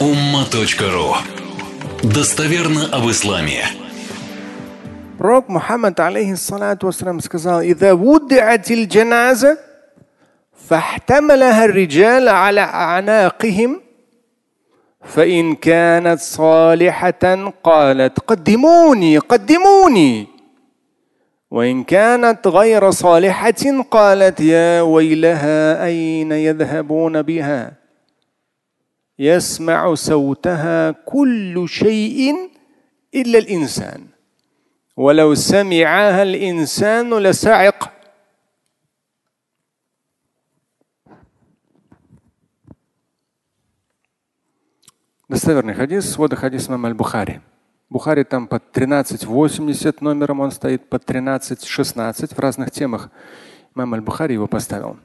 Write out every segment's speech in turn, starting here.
umma.ru Достоверно об исламе. Пророк Мухаммад, алейхиссалату вассалам, сказал, «Ида вуддиатил джаназа, فاحتملها الرجال على أعناقهم فإن كانت صالحة قالت قدموني قدموني وإن كانت غير صالحة قالت يا ويلها أين يذهبون بها يسمع صوتها كل شيء إلا الإنسان ولو سمعها الإنسان لسعق Достоверный хадис, свода хадис имам Аль-Бухари. Бухари там под 1380 номером он стоит, под 1316 в разных темах. Имам Аль-Бухари его поставил.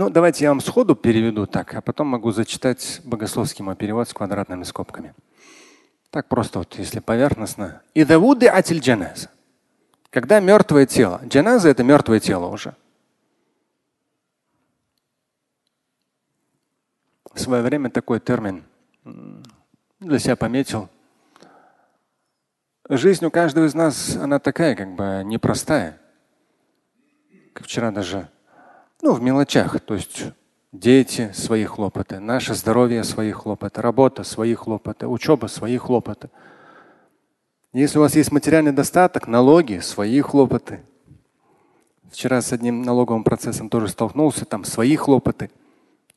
Ну, давайте я вам сходу переведу так, а потом могу зачитать богословский мой перевод с квадратными скобками. Так просто вот, если поверхностно. И давуды атиль джаназа. Когда мертвое тело. Джаназа это мертвое тело уже. в свое время такой термин для себя пометил. Жизнь у каждого из нас, она такая, как бы непростая. Как вчера даже, ну, в мелочах. То есть дети свои хлопоты, наше здоровье свои хлопоты, работа свои хлопоты, учеба свои хлопоты. Если у вас есть материальный достаток, налоги свои хлопоты. Вчера с одним налоговым процессом тоже столкнулся, там свои хлопоты.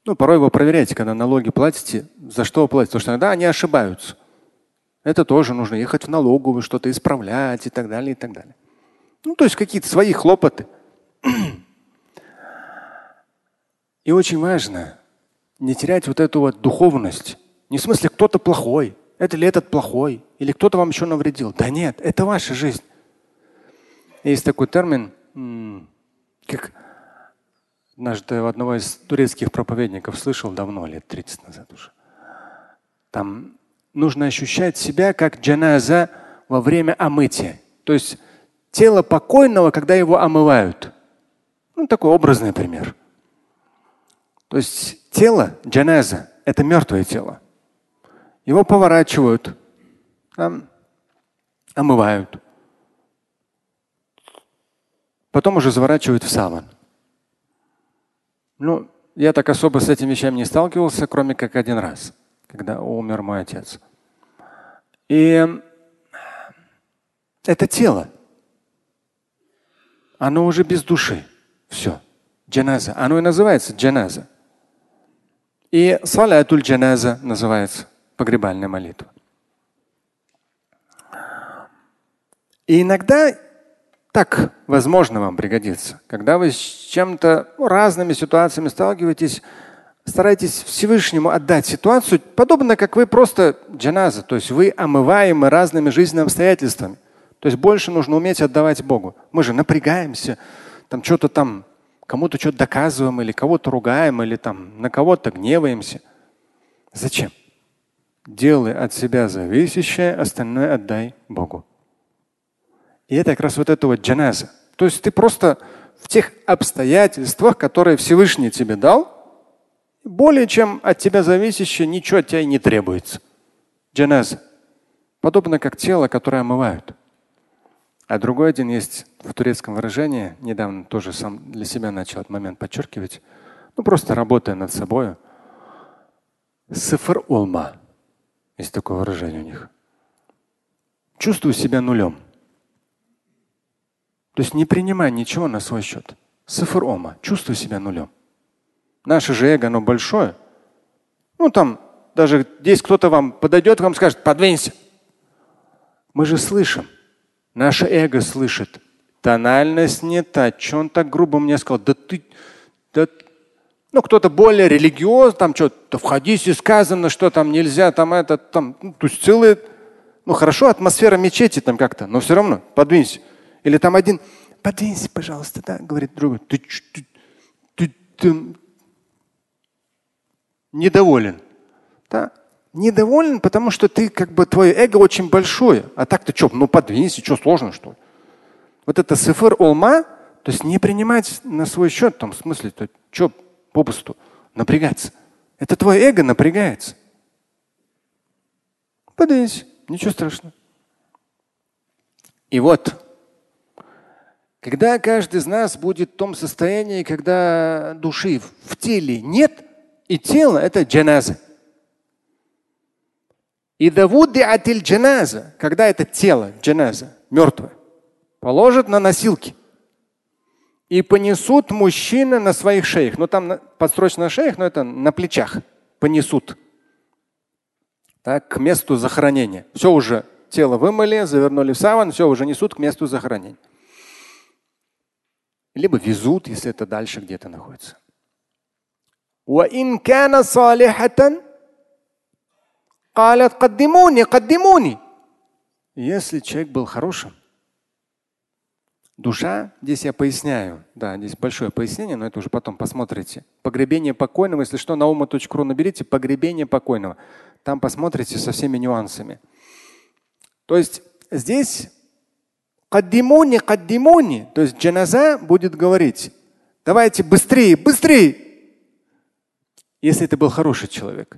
Ну, порой вы проверяете, когда налоги платите, за что вы платите. Потому что иногда они ошибаются. Это тоже нужно ехать в налоговую, что-то исправлять и так далее, и так далее. Ну, то есть какие-то свои хлопоты. И очень важно не терять вот эту вот духовность. Не в смысле кто-то плохой, это ли этот плохой, или кто-то вам еще навредил. Да нет, это ваша жизнь. Есть такой термин, как Однажды у одного из турецких проповедников слышал давно, лет 30 назад уже. Там нужно ощущать себя как джаназа во время омытия. То есть тело покойного, когда его омывают. Ну, такой образный пример. То есть тело, джаназа, это мертвое тело. Его поворачивают, там, омывают. Потом уже заворачивают в саван. Ну, я так особо с этим вещами не сталкивался, кроме как один раз, когда умер мой отец. И это тело. Оно уже без души. Все. Джаназа. Оно и называется джаназа. И салатуль джаназа называется погребальная молитва. И иногда так, возможно, вам пригодится. Когда вы с чем-то, ну, разными ситуациями сталкиваетесь, старайтесь Всевышнему отдать ситуацию, подобно как вы просто джаназа, то есть вы омываемы разными жизненными обстоятельствами. То есть больше нужно уметь отдавать Богу. Мы же напрягаемся, там что-то там, кому-то что-то доказываем, или кого-то ругаем, или там на кого-то гневаемся. Зачем? Делай от себя зависящее, остальное отдай Богу. И это как раз вот это вот джаназа. То есть ты просто в тех обстоятельствах, которые Всевышний тебе дал, более чем от тебя зависящее, ничего от тебя и не требуется. Джаназа. Подобно как тело, которое омывают. А другой один есть в турецком выражении, недавно тоже сам для себя начал этот момент подчеркивать. Ну, просто работая над собой. Сифр улма. Есть такое выражение у них. Чувствую себя нулем. То есть не принимай ничего на свой счет. Сифр ома. Чувствуй себя нулем. Наше же эго, оно большое. Ну там даже здесь кто-то вам подойдет, вам скажет, подвинься. Мы же слышим. Наше эго слышит. Тональность не та. Че он так грубо мне сказал? Да ты, да, ну, кто-то более религиозный, там что-то в хадисе сказано, что там нельзя, там это, там, ну, то есть целые, ну хорошо, атмосфера мечети там как-то, но все равно подвинься. Или там один, подвинься, пожалуйста, да, говорит другой, ты, ты, ты, ты недоволен. Да? Недоволен, потому что ты как бы твое эго очень большое. А так-то что, ну подвинься, что сложно, что ли? Вот это сифр олма, то есть не принимать на свой счет, там, в смысле, то, что, попусту напрягаться. Это твое эго напрягается. Подвинься, ничего страшного. И вот, когда каждый из нас будет в том состоянии, когда души в теле нет, и тело это джаназа. Джаназа, когда это тело, джаназа, мертвое, положат на носилки и понесут мужчины на своих шеях. Ну там подстрочно на шеях, но это на плечах понесут. Так, к месту захоронения. Все уже тело вымыли, завернули в саван, все уже несут к месту захоронения. Либо везут, если это дальше где-то находится. Если человек был хорошим, Душа, здесь я поясняю, да, здесь большое пояснение, но это уже потом посмотрите. Погребение покойного, если что, на ума.ру наберите погребение покойного. Там посмотрите со всеми нюансами. То есть здесь каддимуни, каддимуни, то есть джаназа будет говорить, давайте быстрее, быстрее, если это был хороший человек.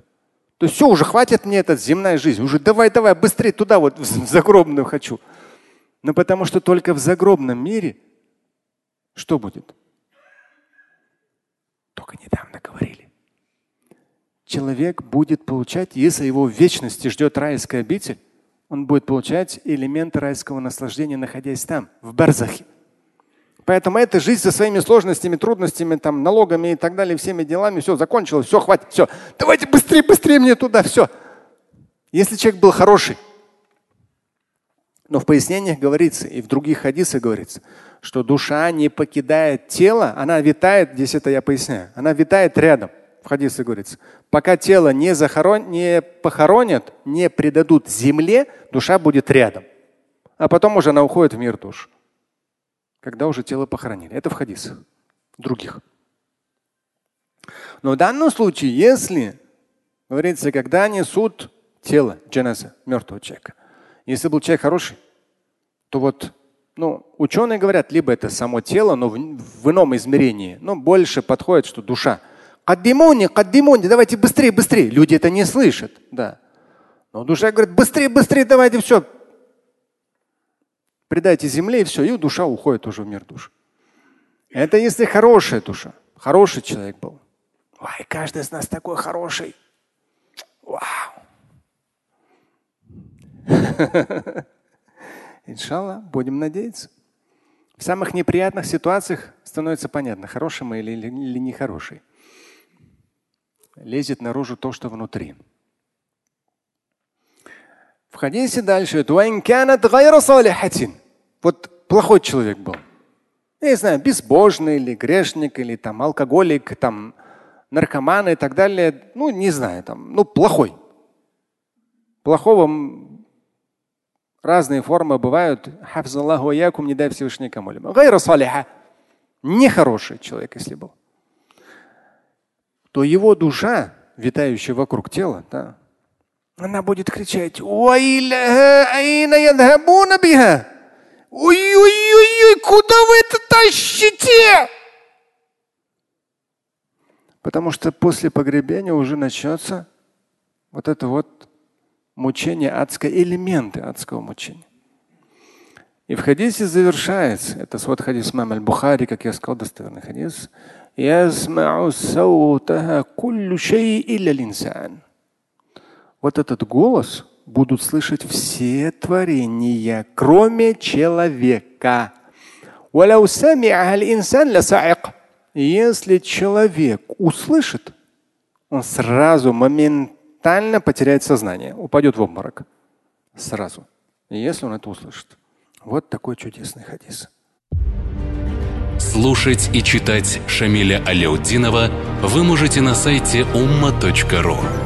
То есть все, уже хватит мне эта земная жизнь, уже давай, давай, быстрее туда вот в загробную хочу. Но потому что только в загробном мире что будет? Только недавно говорили. Человек будет получать, если его в вечности ждет райская обитель, он будет получать элементы райского наслаждения, находясь там, в Барзахе. Поэтому эта жизнь со своими сложностями, трудностями, там, налогами и так далее, всеми делами, все, закончилось, все, хватит, все. Давайте быстрее, быстрее мне туда, все. Если человек был хороший, но в пояснениях говорится, и в других хадисах говорится, что душа не покидает тело, она витает, здесь это я поясняю, она витает рядом. В хадисе говорится, пока тело не, захорон, не похоронят, не предадут земле, душа будет рядом. А потом уже она уходит в мир душ. Когда уже тело похоронили. Это в хадисах других. Но в данном случае, если, говорится, когда несут тело джаназа, мертвого человека – если был человек хороший, то вот ну, ученые говорят, либо это само тело, но в, в ином измерении, но больше подходит, что душа. Каддимони, каддимони, давайте быстрее, быстрее. Люди это не слышат, да. Но душа говорит, быстрее, быстрее, давайте все. Предайте земле и все, и душа уходит уже в мир душ. Это если хорошая душа, хороший человек был. Ой, каждый из нас такой хороший. Вау. Иншалла, будем надеяться. В самых неприятных ситуациях становится понятно, хороший мы или, или, или нехороший. Лезет наружу то, что внутри. В хадисе дальше. Вот плохой человек был. Я не знаю, безбожный или грешник, или там алкоголик, там наркоман и так далее. Ну, не знаю, там, ну, плохой. Плохого Разные формы бывают. Хафзаллаху якум, не дай Всевышний кому либо. Гайра салиха. Нехороший человек, если был. То его душа, витающая вокруг тела, да, она будет кричать, Ой-ой-ой, куда вы это тащите? Потому что после погребения уже начнется вот это вот мучение адское, элементы адского мучения. И в хадисе завершается, это свод хадис мам аль-Бухари, как я сказал, достоверный хадис. Вот этот голос будут слышать все творения, кроме человека. Если человек услышит, он сразу моментально потеряет сознание, упадет в обморок. Сразу. Если он это услышит. Вот такой чудесный хадис. Слушать и читать Шамиля Аляутдинова вы можете на сайте umma.ru.